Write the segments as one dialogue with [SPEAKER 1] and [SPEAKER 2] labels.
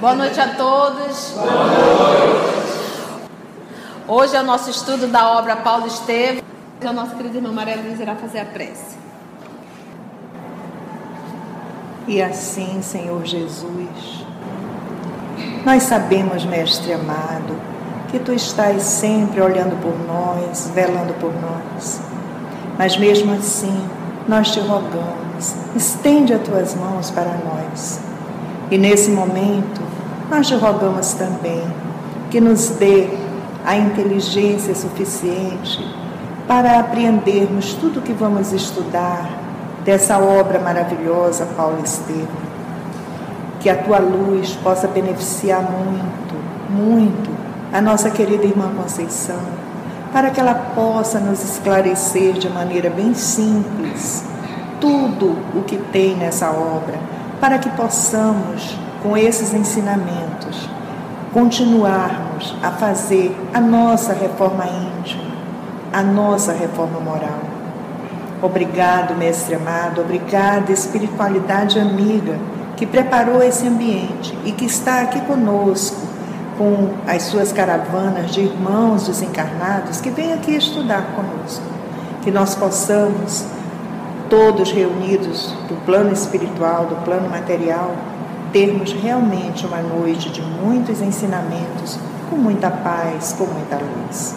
[SPEAKER 1] Boa noite a todos. Boa noite. Hoje é o nosso estudo da obra Paulo Estevam. O nosso querido irmão Maria Luiz irá fazer a prece.
[SPEAKER 2] E assim, Senhor Jesus, nós sabemos, Mestre amado, que Tu estás sempre olhando por nós, velando por nós. Mas mesmo assim, nós te rogamos, estende as Tuas mãos para nós. E nesse momento, nós te rogamos também que nos dê a inteligência suficiente para apreendermos tudo o que vamos estudar dessa obra maravilhosa, Paulo Estevam. Que a tua luz possa beneficiar muito, muito a nossa querida irmã Conceição, para que ela possa nos esclarecer de maneira bem simples tudo o que tem nessa obra, para que possamos com esses ensinamentos, continuarmos a fazer a nossa reforma íntima, a nossa reforma moral. Obrigado, Mestre amado, obrigada, espiritualidade amiga, que preparou esse ambiente e que está aqui conosco, com as suas caravanas de irmãos desencarnados que vêm aqui estudar conosco. Que nós possamos, todos reunidos do plano espiritual, do plano material, termos realmente uma noite de muitos ensinamentos, com muita paz, com muita luz.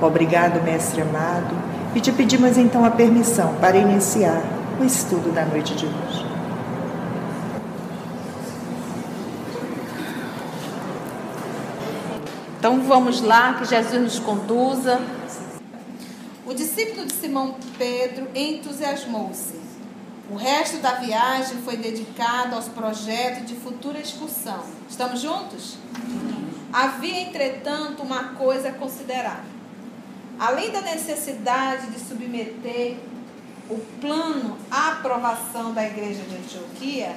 [SPEAKER 2] Obrigado, Mestre amado, e te pedimos então a permissão para iniciar o estudo da noite de hoje.
[SPEAKER 1] Então vamos lá, que Jesus nos conduza. O discípulo de Simão Pedro entusiasmou-se o resto da viagem foi dedicado aos projetos de futura excursão. Estamos juntos? Havia, entretanto, uma coisa a considerar. Além da necessidade de submeter o plano à aprovação da igreja de Antioquia,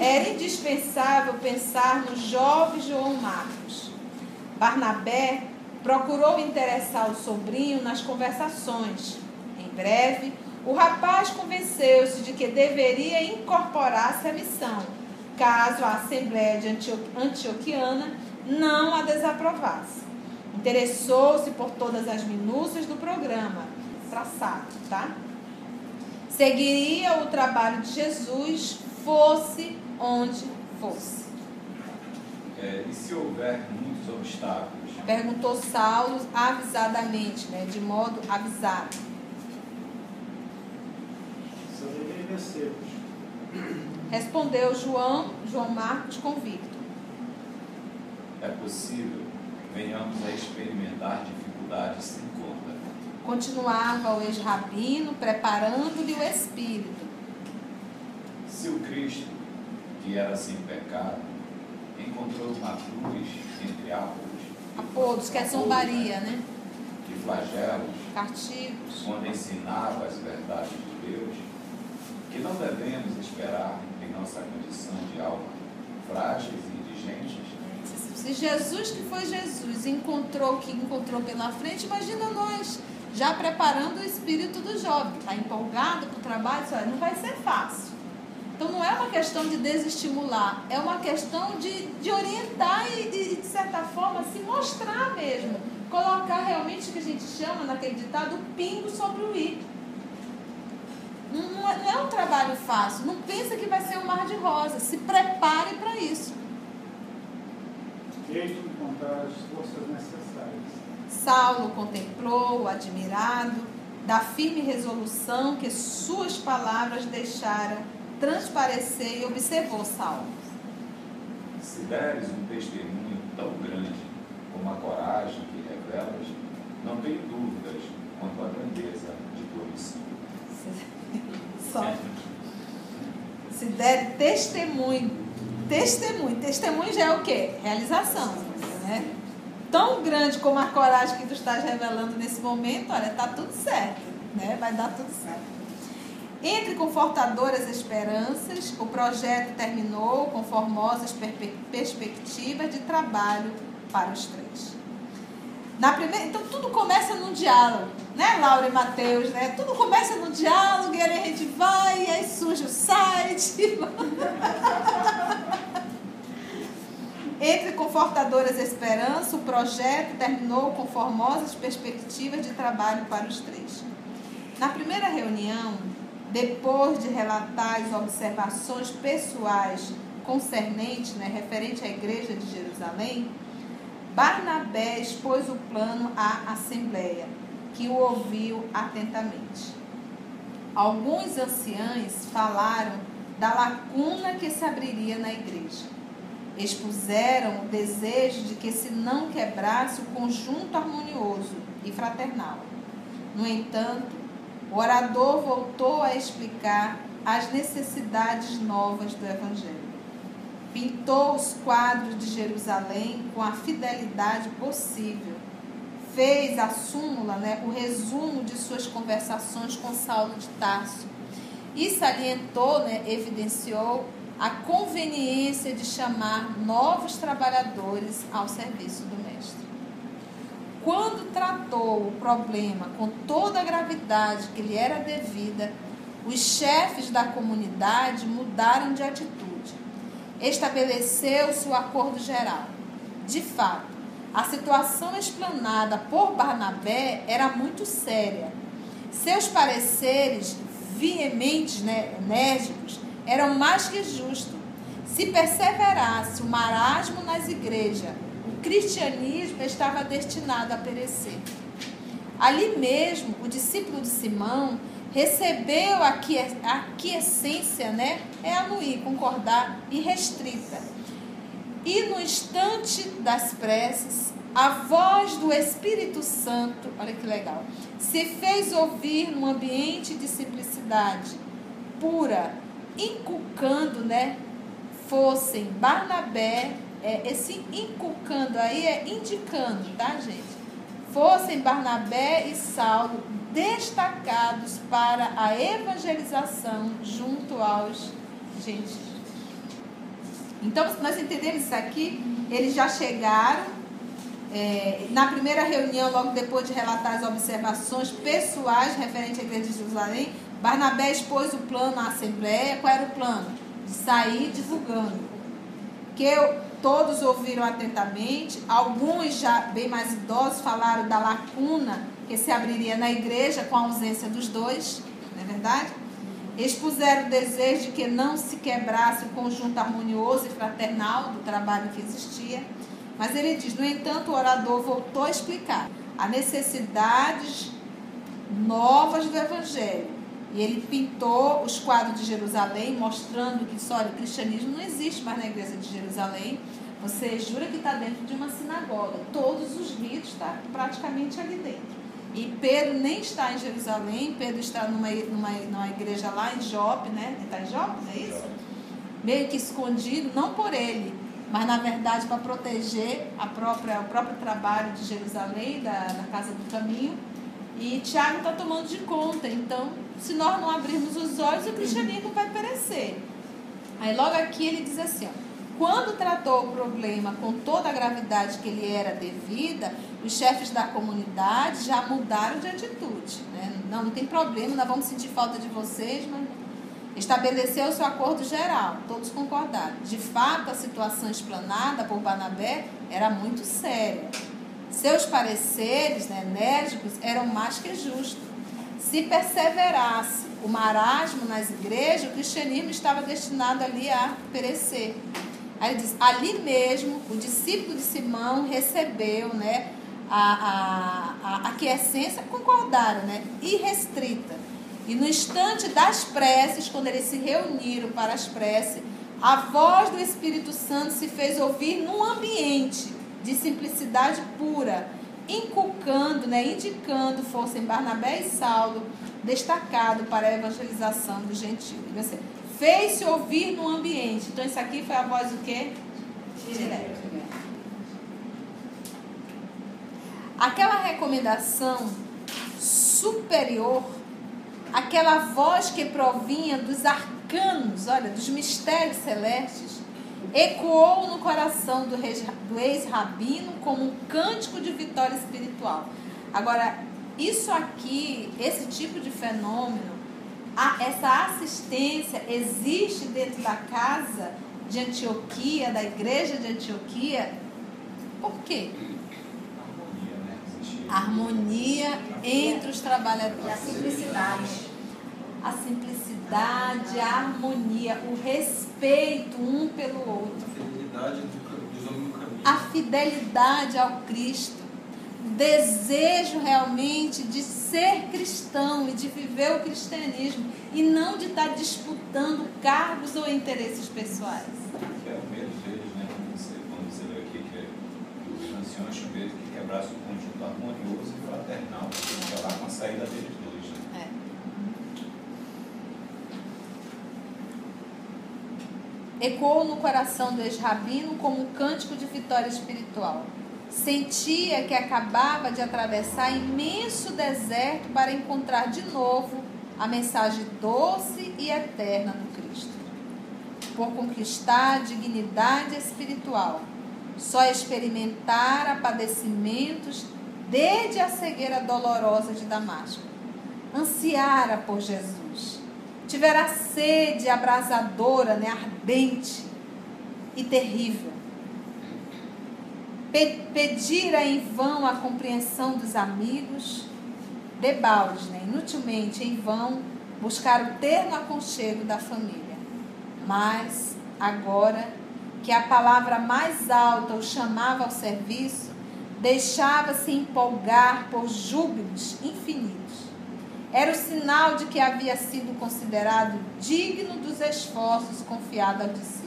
[SPEAKER 1] era indispensável pensar no jovem João Marcos. Barnabé procurou interessar o sobrinho nas conversações. Em breve, o rapaz convenceu-se de que deveria incorporar-se à missão, caso a Assembleia de Antioquiana não a desaprovasse. Interessou-se por todas as minúcias do programa traçado, tá? Seguiria o trabalho de Jesus, fosse onde fosse.
[SPEAKER 3] É, e se houver muitos obstáculos?
[SPEAKER 1] Perguntou Saulo avisadamente, né, de modo avisado. Respondeu João, João Marcos convicto.
[SPEAKER 3] É possível venhamos a experimentar dificuldades sem conta.
[SPEAKER 1] Continuava o ex-rabino preparando-lhe o espírito.
[SPEAKER 3] Se o Cristo, que era sem pecado, encontrou uma cruz entre árvores,
[SPEAKER 1] apodos, que é zombaria, né?
[SPEAKER 3] De flagelos,
[SPEAKER 1] castigos,
[SPEAKER 3] quando ensinava as verdades de Deus, que não devemos esperar em nossa condição de alma frágeis e indigentes.
[SPEAKER 1] Se Jesus que foi Jesus encontrou o que encontrou pela frente, imagina nós já preparando o espírito do jovem, está empolgado para o trabalho, não vai ser fácil. Então não é uma questão de desestimular, é uma questão de, de orientar e, de certa forma, se mostrar mesmo. Colocar realmente o que a gente chama naquele ditado o pingo sobre o i. Não, é, não é um trabalho fácil. Não pensa que vai ser um mar de rosas. Se prepare para isso.
[SPEAKER 4] Jeito de encontrar as forças necessárias.
[SPEAKER 1] Saulo contemplou, admirado, da firme resolução que suas palavras deixaram transparecer e observou Saulo.
[SPEAKER 3] Se deres um testemunho tão grande como a coragem que revelas, não tenho dúvidas quanto à grandeza de tua missão.
[SPEAKER 1] Só. Se der testemunho. Testemunho. Testemunho já é o quê? Realização. Né? tão grande como a coragem que tu estás revelando nesse momento, olha, tá tudo certo, né? Vai dar tudo certo. Entre confortadoras esperanças, o projeto terminou com formosas perspectivas de trabalho para os três. Na primeira, então tudo começa num diálogo, né, Laura e Matheus, né? Tudo começa no diálogo e aí a gente vai e aí surge o site. Entre confortadoras esperanças, o projeto terminou com formosas perspectivas de trabalho para os três. Na primeira reunião, depois de relatar as observações pessoais concernentes, né, referente à igreja de Jerusalém, Barnabé expôs o plano à Assembleia, que o ouviu atentamente. Alguns anciães falaram da lacuna que se abriria na igreja. Expuseram o desejo de que se não quebrasse o conjunto harmonioso e fraternal. No entanto, o orador voltou a explicar as necessidades novas do Evangelho pintou os quadros de Jerusalém com a fidelidade possível. Fez a súmula, né, o resumo de suas conversações com Saulo de Tarso. E salientou, né, evidenciou a conveniência de chamar novos trabalhadores ao serviço do Mestre. Quando tratou o problema com toda a gravidade que lhe era devida, os chefes da comunidade mudaram de atitude estabeleceu-se o acordo geral. De fato, a situação explanada por Barnabé era muito séria. Seus pareceres veementes, né, enérgicos, eram mais que justos. Se perseverasse o marasmo nas igrejas, o cristianismo estava destinado a perecer. Ali mesmo, o discípulo de Simão recebeu a aquiescência, né? É anuir, concordar e restrita. E no instante das preces, a voz do Espírito Santo, olha que legal, se fez ouvir num ambiente de simplicidade pura, inculcando, né? Fossem Barnabé, é, esse inculcando aí é indicando, tá, gente? Fossem Barnabé e Saulo destacados para a evangelização junto aos gentios. Então, nós entendemos isso aqui, eles já chegaram. É, na primeira reunião, logo depois de relatar as observações pessoais referentes à igreja de Jerusalém, Barnabé expôs o plano à Assembleia. Qual era o plano? De sair divulgando. Que eu, todos ouviram atentamente, alguns já bem mais idosos falaram da lacuna que se abriria na igreja com a ausência dos dois, não é verdade? Expuseram o desejo de que não se quebrasse o conjunto harmonioso e fraternal do trabalho que existia. Mas ele diz: no entanto, o orador voltou a explicar as necessidades novas do Evangelho. E ele pintou os quadros de Jerusalém, mostrando que só o cristianismo não existe mais na igreja de Jerusalém. Você jura que está dentro de uma sinagoga. Todos os ritos estão tá praticamente ali dentro. E Pedro nem está em Jerusalém, Pedro está numa, numa, numa igreja lá em Jope, né? Ele está em Jope, não é isso? Meio que escondido, não por ele, mas na verdade para proteger a própria, o próprio trabalho de Jerusalém, da, da Casa do Caminho. E Tiago está tomando de conta. Então, se nós não abrirmos os olhos, o cristianismo vai perecer. Aí logo aqui ele diz assim, ó, quando tratou o problema com toda a gravidade que lhe era devida, os chefes da comunidade já mudaram de atitude. Né? Não, não tem problema, nós vamos sentir falta de vocês, mas estabeleceu-se o acordo geral, todos concordaram. De fato, a situação explanada por Banabé era muito séria. Seus pareceres né, enérgicos eram mais que justos. Se perseverasse o marasmo nas igrejas, o cristianismo estava destinado ali a perecer. Aí ele diz, ali mesmo, o discípulo de Simão recebeu né, a, a, a aquiescência, concordaram, né, irrestrita. E no instante das preces, quando eles se reuniram para as preces, a voz do Espírito Santo se fez ouvir num ambiente de simplicidade pura, inculcando, né, indicando fossem Barnabé e Saulo, destacado para a evangelização do gentio. Fez-se ouvir no ambiente. Então, isso aqui foi a voz do quê? Direta. aquela recomendação superior, aquela voz que provinha dos arcanos, olha, dos mistérios celestes, ecoou no coração do ex-rabino como um cântico de vitória espiritual. Agora, isso aqui, esse tipo de fenômeno, essa assistência existe dentro da casa de Antioquia, da igreja de Antioquia. Por quê? Harmonia entre os trabalhadores.
[SPEAKER 5] E a simplicidade.
[SPEAKER 1] A simplicidade, a harmonia, o respeito um pelo outro.
[SPEAKER 6] A.
[SPEAKER 1] A fidelidade ao Cristo. Desejo realmente de ser cristão e de viver o cristianismo e não de estar disputando cargos ou interesses pessoais.
[SPEAKER 3] Que é o medo deles, né? Quando você, lê aqui que, é, que os anciões tinham medo que quebrasse o conjunto harmonioso e fraternal, porque lá com a saída deles dois. Né?
[SPEAKER 1] É. Ecoou no coração do ex-rabino como um cântico de vitória espiritual. Sentia que acabava de atravessar imenso deserto para encontrar de novo a mensagem doce e eterna do Cristo. Por conquistar a dignidade espiritual, só experimentara padecimentos desde a cegueira dolorosa de Damasco. Ansiara por Jesus. Tivera sede abrasadora, né, ardente e terrível pedira em vão a compreensão dos amigos, debaldes, né? inutilmente em vão buscar o terno aconchego da família. Mas, agora que a palavra mais alta o chamava ao serviço, deixava-se empolgar por júbilos infinitos. Era o sinal de que havia sido considerado digno dos esforços confiados ao discípulo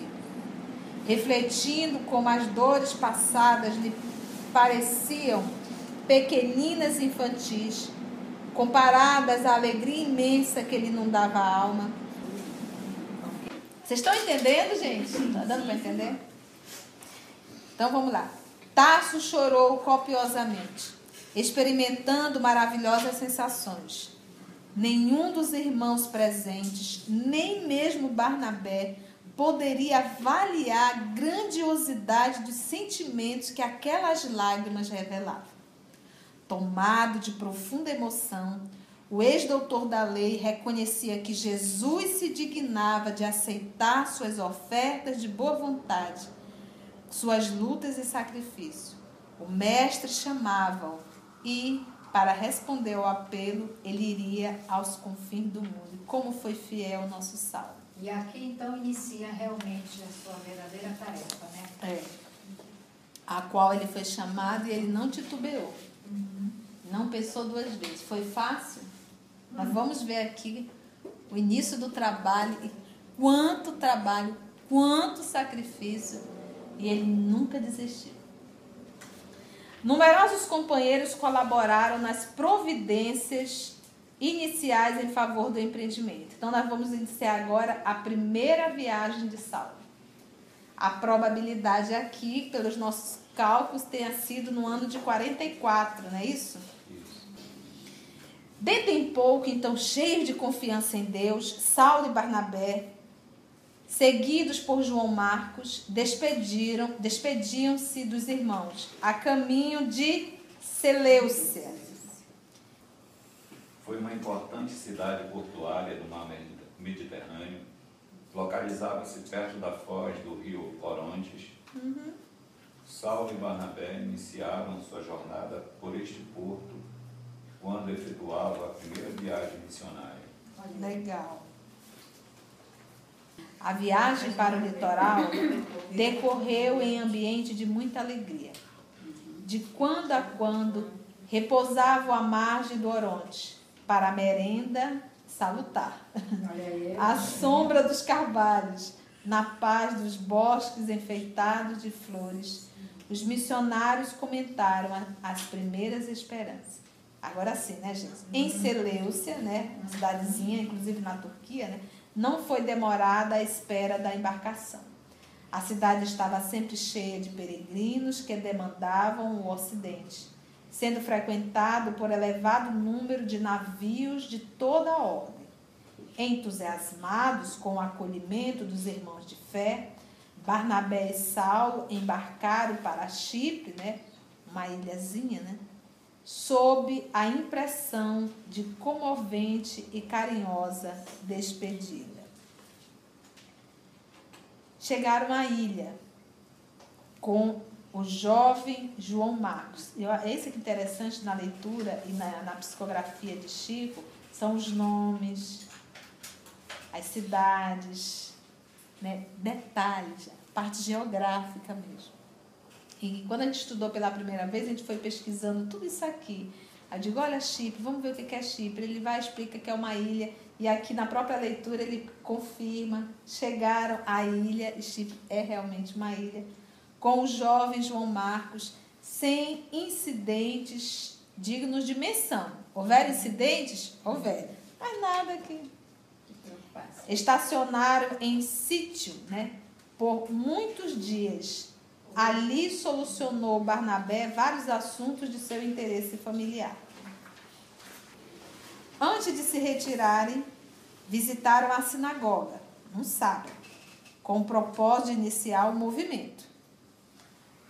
[SPEAKER 1] refletindo como as dores passadas lhe pareciam pequeninas infantis, comparadas à alegria imensa que ele inundava a alma. Vocês estão entendendo, gente? Está dando para entender? Então vamos lá. Tasso chorou copiosamente, experimentando maravilhosas sensações. Nenhum dos irmãos presentes, nem mesmo Barnabé, poderia avaliar a grandiosidade dos sentimentos que aquelas lágrimas revelavam. Tomado de profunda emoção, o ex-doutor da lei reconhecia que Jesus se dignava de aceitar suas ofertas de boa vontade, suas lutas e sacrifício. O mestre chamava-o e, para responder ao apelo, ele iria aos confins do mundo. Como foi fiel nosso salvo.
[SPEAKER 5] E aqui então inicia realmente a sua verdadeira tarefa, né?
[SPEAKER 1] É. A qual ele foi chamado e ele não titubeou. Uhum. Não pensou duas vezes. Foi fácil? Uhum. Mas vamos ver aqui o início do trabalho e quanto trabalho, quanto sacrifício. E ele nunca desistiu. Numerosos companheiros colaboraram nas providências iniciais em favor do empreendimento. Então, nós vamos iniciar agora a primeira viagem de Saulo. A probabilidade aqui, pelos nossos cálculos, tenha sido no ano de 44, não é isso? Dentro em pouco, então, cheios de confiança em Deus, Saulo e Barnabé, seguidos por João Marcos, despediram, despediam-se dos irmãos a caminho de Seleucia
[SPEAKER 3] foi uma importante cidade portuária do mar Mediterrâneo. Localizava-se perto da foz do rio Orontes. Uhum. Saulo e Barnabé iniciaram sua jornada por este porto quando efetuava a primeira viagem missionária.
[SPEAKER 1] Legal. A viagem para o litoral decorreu em ambiente de muita alegria. De quando a quando repousavam à margem do Oronte, para a merenda salutar. A sombra dos carvalhos, na paz dos bosques enfeitados de flores. Os missionários comentaram as primeiras esperanças. Agora sim, né, gente? Em Seleucia, né, uma cidadezinha, inclusive na Turquia, né, não foi demorada a espera da embarcação. A cidade estava sempre cheia de peregrinos que demandavam o ocidente sendo frequentado por elevado número de navios de toda a ordem. Entusiasmados com o acolhimento dos irmãos de fé, Barnabé e Saulo embarcaram para Chipre, né, uma ilhazinha, né, sob a impressão de comovente e carinhosa despedida. Chegaram à ilha com o jovem João Marcos. Esse que é interessante na leitura e na, na psicografia de Chico são os nomes, as cidades, né, detalhes, parte geográfica mesmo. E quando a gente estudou pela primeira vez, a gente foi pesquisando tudo isso aqui. Eu digo, olha Chipre, vamos ver o que é Chipre. Ele vai explica que é uma ilha e aqui na própria leitura ele confirma, chegaram à ilha, e Chipre é realmente uma ilha, com o jovem João Marcos, sem incidentes dignos de menção. Houver incidentes? Houver. Mas nada aqui. Estacionaram em sítio, né? Por muitos dias Ali solucionou Barnabé vários assuntos de seu interesse familiar. Antes de se retirarem, visitaram a sinagoga, um sábado, com o propósito de iniciar o movimento.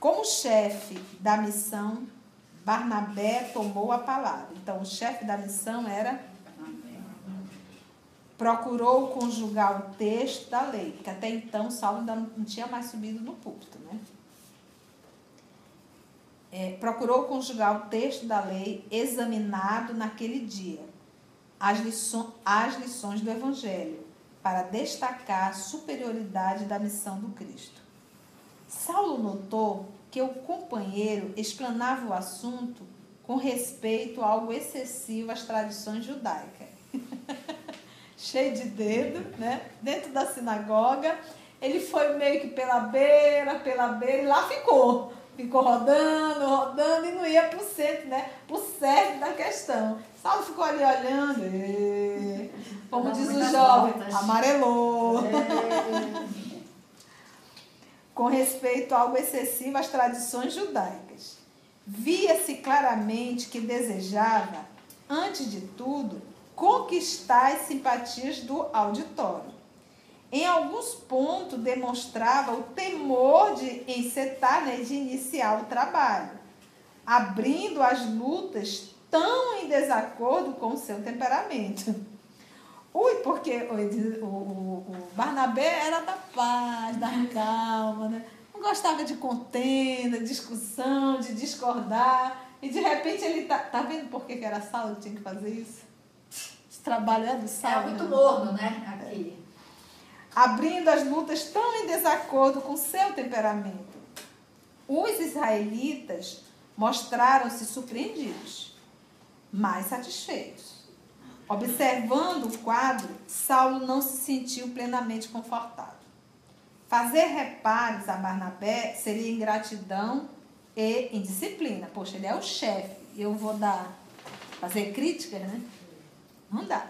[SPEAKER 1] Como chefe da missão, Barnabé tomou a palavra. Então, o chefe da missão era procurou conjugar o texto da lei, porque até então Saulo ainda não tinha mais subido no púlpito, né? é, procurou conjugar o texto da lei examinado naquele dia, as, liço, as lições do Evangelho, para destacar a superioridade da missão do Cristo. Saulo notou que o companheiro explanava o assunto com respeito a algo excessivo às tradições judaicas. Cheio de dedo, né? Dentro da sinagoga, ele foi meio que pela beira, pela beira, e lá ficou ficou rodando, rodando e não ia para o centro, né? Para o cerne da questão. Saulo ficou ali olhando, e, como diz o jovem, voltas. amarelou. É. Com respeito algo excessivo às tradições judaicas. Via-se claramente que desejava, antes de tudo, conquistar as simpatias do auditório em alguns pontos demonstrava o temor de encetar, né, de iniciar o trabalho, abrindo as lutas tão em desacordo com o seu temperamento. Ui, porque o, o, o Barnabé era da paz, da calma, né? não gostava de contenda, discussão, de discordar. E de repente ele tá, tá vendo por que, que era Saulo que tinha que fazer isso? Trabalhando Saulo.
[SPEAKER 5] É muito morno, né? Aqui
[SPEAKER 1] abrindo as lutas tão em desacordo com seu temperamento. Os israelitas mostraram-se surpreendidos, mas satisfeitos. Observando o quadro, Saulo não se sentiu plenamente confortável. Fazer reparos a Barnabé seria ingratidão e indisciplina. Poxa, ele é o chefe, eu vou dar fazer críticas, né? Não dá.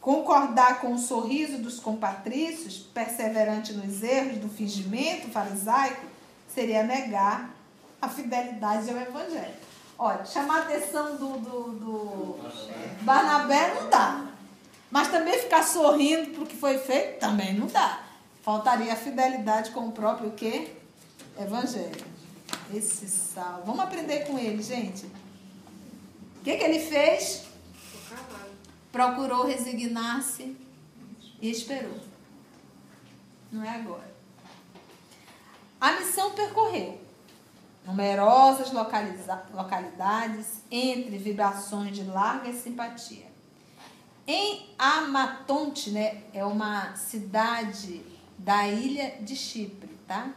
[SPEAKER 1] Concordar com o sorriso dos compatrícios, perseverante nos erros do fingimento farisaico, seria negar a fidelidade ao Evangelho. Olha, chamar a atenção do, do, do Barnabé não dá. Mas também ficar sorrindo para o que foi feito também não dá. Faltaria a fidelidade com o próprio quê? Evangelho. Esse sal. Vamos aprender com ele, gente. O que, que ele fez? procurou resignar-se e esperou. Não é agora. A missão percorreu numerosas localidades entre vibrações de larga simpatia. Em Amatonte, né, é uma cidade da ilha de Chipre, tá?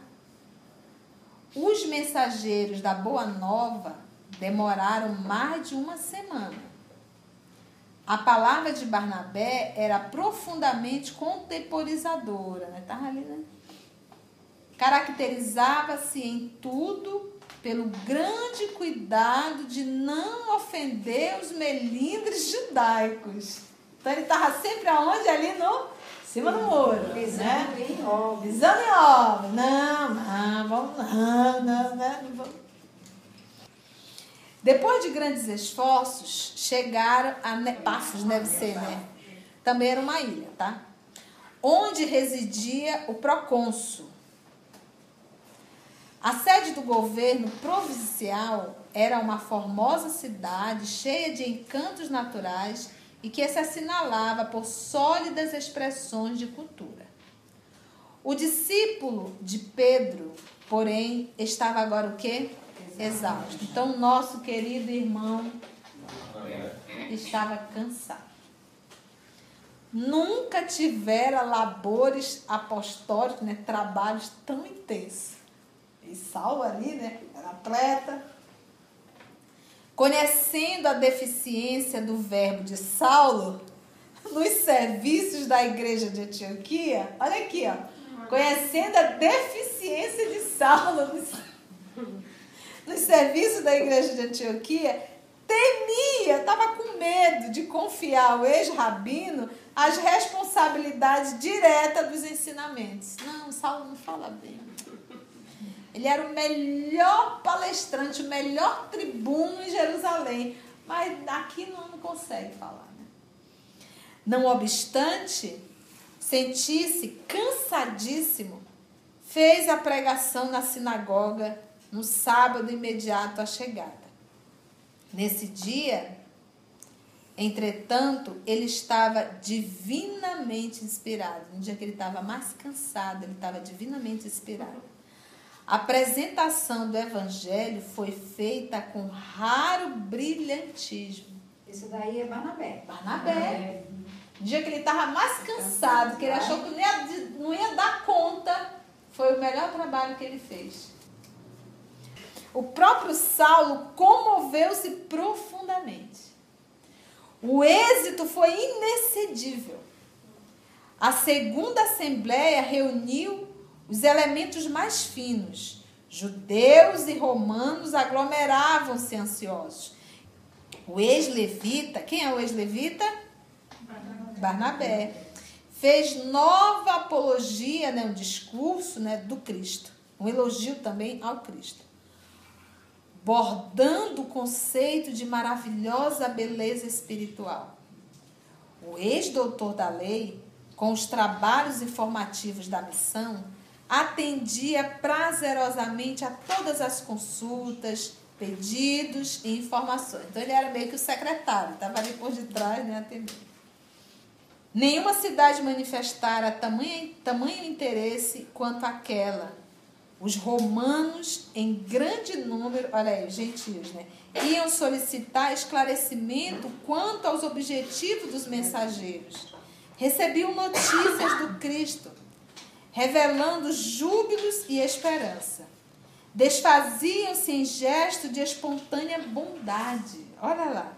[SPEAKER 1] Os mensageiros da Boa Nova demoraram mais de uma semana a palavra de Barnabé era profundamente contemporizadora, né? Tava ali, né? Caracterizava-se em tudo pelo grande cuidado de não ofender os melindres judaicos. Então ele estava sempre aonde? Ali no cima do muro.
[SPEAKER 5] Pisando
[SPEAKER 1] né?
[SPEAKER 5] em obra.
[SPEAKER 1] Pisando em obra. Não, não, vamos, não, não, não vamos. Depois de grandes esforços, chegaram a ne Pafos, deve ser, né? Também era uma ilha, tá? Onde residia o procônsul. A sede do governo provincial era uma formosa cidade cheia de encantos naturais e que se assinalava por sólidas expressões de cultura. O discípulo de Pedro, porém, estava agora o quê? Exausto. Então, nosso querido irmão estava cansado. Nunca tivera labores apostólicos, né, trabalhos tão intensos. E Saulo ali, né, era atleta. Conhecendo a deficiência do verbo de Saulo nos serviços da igreja de Antioquia, olha aqui, ó. Conhecendo a deficiência de Saulo nos, nos serviços da igreja de Antioquia, temia, estava com medo de confiar ao ex-rabino as responsabilidades diretas dos ensinamentos. Não, Saulo não fala bem. Ele era o melhor palestrante, o melhor tribuno em Jerusalém. Mas aqui não, não consegue falar. Né? Não obstante, sentir-se cansadíssimo, fez a pregação na sinagoga no sábado imediato à chegada. Nesse dia, entretanto, ele estava divinamente inspirado. No dia que ele estava mais cansado, ele estava divinamente inspirado. A apresentação do evangelho foi feita com raro brilhantismo.
[SPEAKER 5] Isso daí é Barnabé.
[SPEAKER 1] Barnabé. No dia que ele estava mais cansado, que ele achou que não ia, não ia dar conta, foi o melhor trabalho que ele fez. O próprio Saulo comoveu-se profundamente. O êxito foi inexcedível. A segunda assembleia reuniu os elementos mais finos. Judeus e romanos aglomeravam-se ansiosos. O ex-levita, quem é o ex-levita? Barnabé. Barnabé. Fez nova apologia, né, um discurso né, do Cristo. Um elogio também ao Cristo. Bordando o conceito de maravilhosa beleza espiritual. O ex-doutor da lei, com os trabalhos informativos da missão, atendia prazerosamente a todas as consultas, pedidos e informações. Então ele era meio que o secretário, estava ali por detrás, né, atendendo. Nenhuma cidade manifestara tamanho, tamanho interesse quanto aquela. Os romanos, em grande número, olha aí, gentios, né? Iam solicitar esclarecimento quanto aos objetivos dos mensageiros. Recebiam notícias do Cristo revelando júbilos e esperança. Desfaziam-se em gesto de espontânea bondade. Olha lá.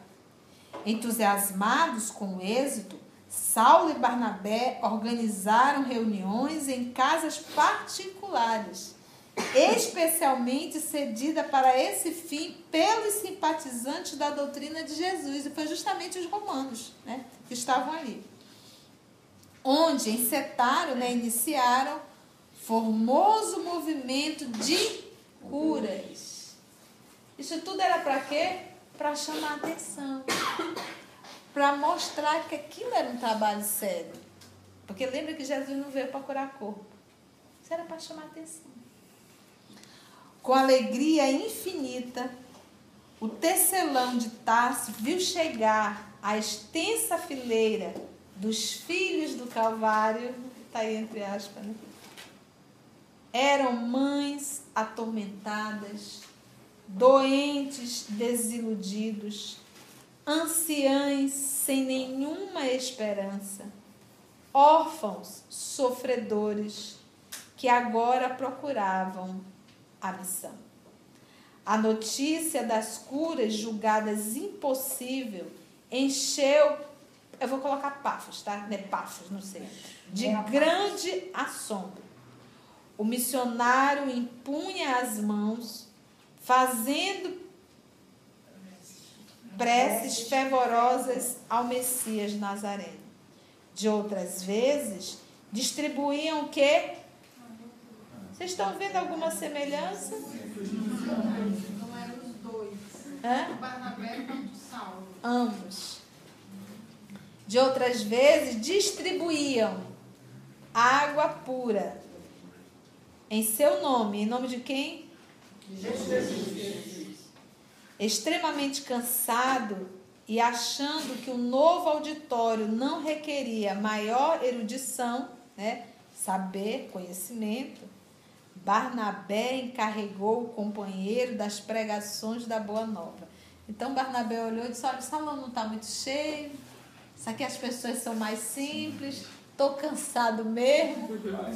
[SPEAKER 1] Entusiasmados com o êxito, Saulo e Barnabé organizaram reuniões em casas particulares, especialmente cedida para esse fim pelos simpatizantes da doutrina de Jesus. E foi justamente os romanos né, que estavam ali onde encetaram, né, iniciaram formoso movimento de curas. Isso tudo era para quê? Para chamar atenção. Para mostrar que aquilo era um trabalho sério. Porque lembra que Jesus não veio para curar corpo. Isso era para chamar atenção. Com alegria infinita, o tecelão de Tarso viu chegar a extensa fileira dos filhos do Calvário, está aí entre aspas, né? eram mães atormentadas, doentes desiludidos, anciães sem nenhuma esperança, órfãos sofredores que agora procuravam a missão. A notícia das curas julgadas impossível encheu eu vou colocar Pafos, tá? Não é Pafos, não sei. De é grande assombro. O missionário impunha as mãos, fazendo preces fervorosas ao Messias Nazareno. De outras vezes, distribuíam o quê? Vocês estão vendo alguma semelhança?
[SPEAKER 7] Não eram os dois.
[SPEAKER 1] Hã? Hã?
[SPEAKER 5] Barnabé quanto Saulo.
[SPEAKER 1] Ambos. De outras vezes, distribuíam água pura em seu nome. Em nome de quem? Jesus. Extremamente cansado e achando que o novo auditório não requeria maior erudição, né, saber, conhecimento, Barnabé encarregou o companheiro das pregações da Boa Nova. Então Barnabé olhou e disse: Olha, o salão não está muito cheio, isso aqui as pessoas são mais simples, estou cansado mesmo,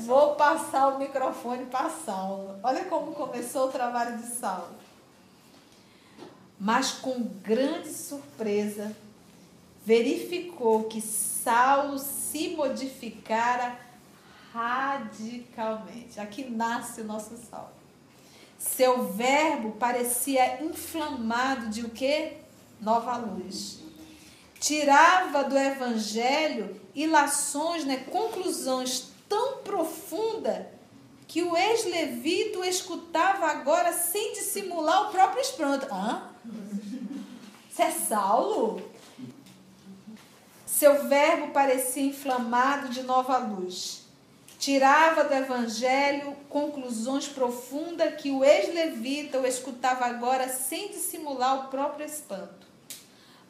[SPEAKER 1] vou passar o microfone para Saulo. Olha como começou o trabalho de Saulo. Mas com grande surpresa, verificou que Saulo se modificara radicalmente. Aqui nasce o nosso Saulo. Seu verbo parecia inflamado de o quê? Nova luz. Tirava do evangelho ilações, né, conclusões tão profundas que o ex-levito escutava agora sem dissimular o próprio espanto. Hã? Você é Saulo? Seu verbo parecia inflamado de nova luz. Tirava do evangelho conclusões profundas que o ex-levita o escutava agora sem dissimular o próprio espanto.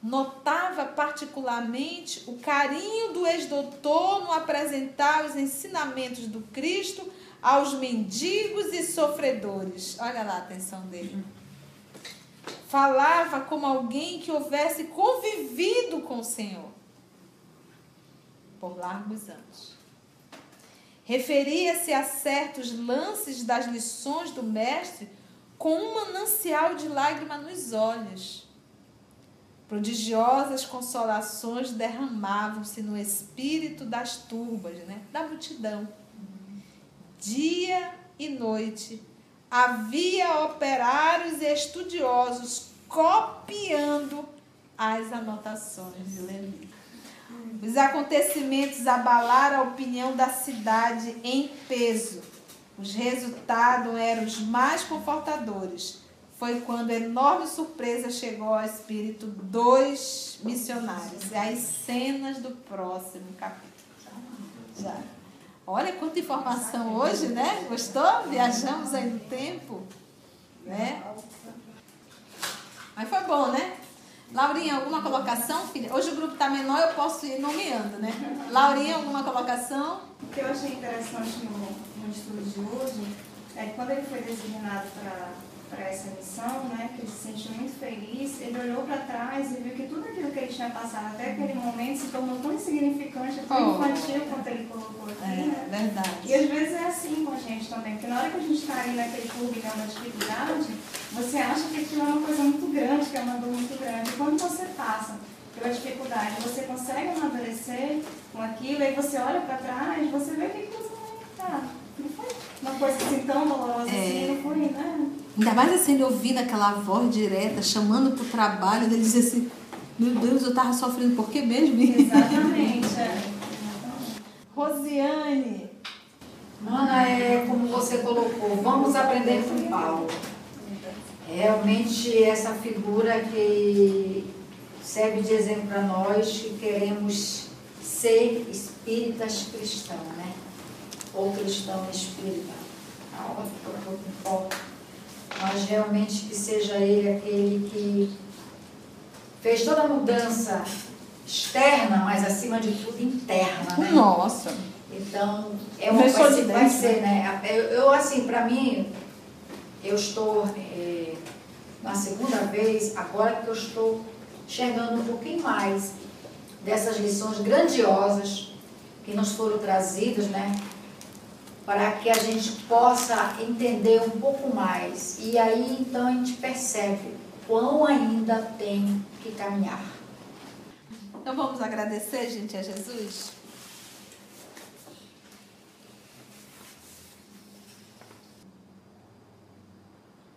[SPEAKER 1] Notava particularmente o carinho do ex-doutor no apresentar os ensinamentos do Cristo aos mendigos e sofredores. Olha lá a atenção dele. Falava como alguém que houvesse convivido com o Senhor por largos anos. Referia-se a certos lances das lições do Mestre com um manancial de lágrima nos olhos. Prodigiosas consolações derramavam-se no espírito das turbas, né? da multidão. Dia e noite havia operários e estudiosos copiando as anotações de. Os acontecimentos abalaram a opinião da cidade em peso. Os resultados eram os mais confortadores. Foi quando enorme surpresa chegou ao espírito dos missionários. E as cenas do próximo capítulo. Já. Olha quanta informação hoje, né? Gostou? Viajamos aí no tempo. Né? Mas foi bom, né? Laurinha, alguma colocação, filha? Hoje o grupo está menor, eu posso ir nomeando, né? Laurinha, alguma colocação?
[SPEAKER 7] O que eu achei interessante no, no estudo de hoje é que quando ele foi designado para essa missão, né, que ele se sentiu muito feliz, ele olhou para trás e viu que tudo aquilo que ele tinha passado até aquele momento se tornou tão insignificante, tão
[SPEAKER 1] Oh.
[SPEAKER 7] infantil quanto ele colocou aqui, né?
[SPEAKER 1] É, verdade.
[SPEAKER 7] E às vezes é assim com a gente também, porque na hora que a gente está ali naquele turbilhão da dificuldade, você acha que aquilo é uma coisa muito grande, que é uma dor muito grande. E quando você passa pela dificuldade, você consegue amadurecer com aquilo, aí você olha para trás, você vê que aquilo não, tá, não foi uma coisa assim tão dolorosa
[SPEAKER 1] É.
[SPEAKER 7] assim, não foi, né?
[SPEAKER 1] Ainda mais assim, ele ouvindo aquela voz direta, chamando para o trabalho, ele dizia assim, meu Deus, eu estava sofrendo por quê mesmo?
[SPEAKER 7] Exatamente, é.
[SPEAKER 1] Rosiane.
[SPEAKER 8] Mana, é como você colocou, vamos aprender com Paulo. Realmente essa figura que serve de exemplo para nós que queremos ser espíritas cristãos, né? Ou cristão espírita. Pouco importa. Mas realmente que seja ele aquele que fez toda a mudança externa, mas acima de tudo interna, né?
[SPEAKER 1] Nossa.
[SPEAKER 8] Então, é uma
[SPEAKER 1] de
[SPEAKER 8] ser- vai ser, né? Eu, eu, assim, para mim, eu estou eh, na segunda vez, agora que eu estou enxergando um pouquinho mais dessas lições grandiosas que nos foram trazidas, né? Para que a gente possa entender um pouco mais. E aí, então, a gente percebe quão ainda tem que caminhar.
[SPEAKER 1] Então vamos agradecer, gente, a Jesus?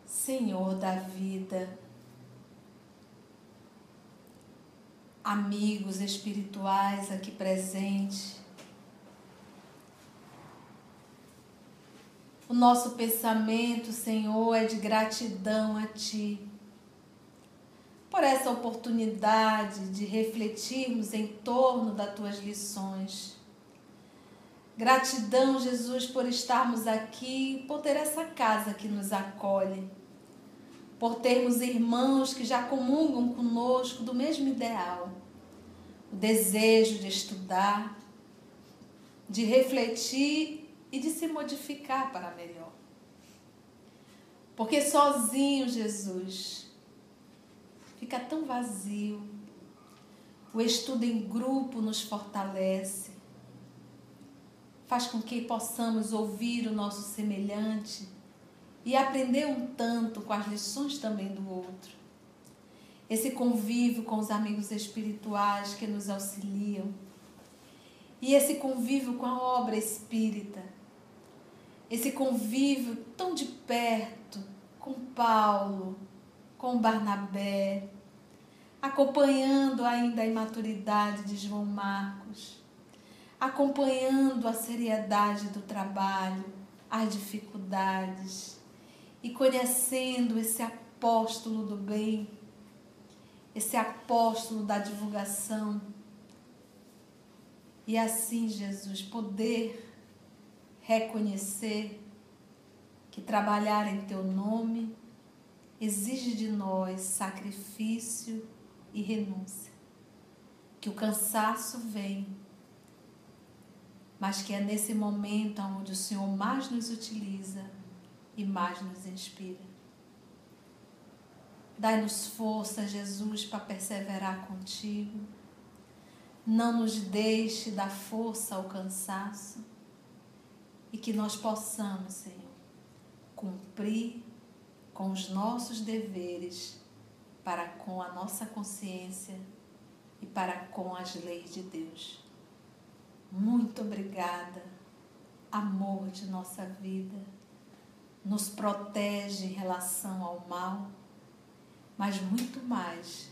[SPEAKER 1] Senhor da vida, amigos espirituais aqui presentes, o nosso pensamento, Senhor, é de gratidão a Ti. Por essa oportunidade de refletirmos em torno das tuas lições. Gratidão, Jesus, por estarmos aqui, por ter essa casa que nos acolhe, por termos irmãos que já comungam conosco do mesmo ideal, o desejo de estudar, de refletir e de se modificar para melhor. Porque sozinho, Jesus, fica tão vazio. O estudo em grupo nos fortalece, faz com que possamos ouvir o nosso semelhante e aprender um tanto com as lições também do outro. Esse convívio com os amigos espirituais que nos auxiliam e esse convívio com a obra espírita, esse convívio tão de perto com Paulo, com Barnabé, acompanhando ainda a imaturidade de João Marcos, acompanhando a seriedade do trabalho, as dificuldades e conhecendo esse apóstolo do bem, esse apóstolo da divulgação. E assim, Jesus, poder reconhecer que trabalhar em teu nome exige de nós sacrifício e renúncia. Que o cansaço vem, mas que é nesse momento onde o Senhor mais nos utiliza e mais nos inspira. Dai-nos força, Jesus, para perseverar contigo. Não nos deixe dar força ao cansaço e que nós possamos, Senhor, cumprir com os nossos deveres para com a nossa consciência e para com as leis de Deus. Muito obrigada, amor de nossa vida. Nos protege em relação ao mal, mas muito mais,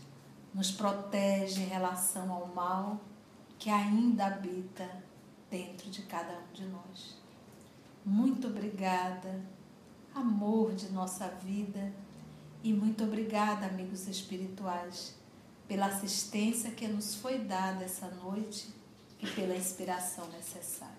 [SPEAKER 1] nos protege em relação ao mal que ainda habita dentro de cada um de nós. Muito obrigada amor de nossa vida. E muito obrigada, amigos espirituais, pela assistência que nos foi dada essa noite e pela inspiração necessária.